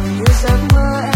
Kamu my.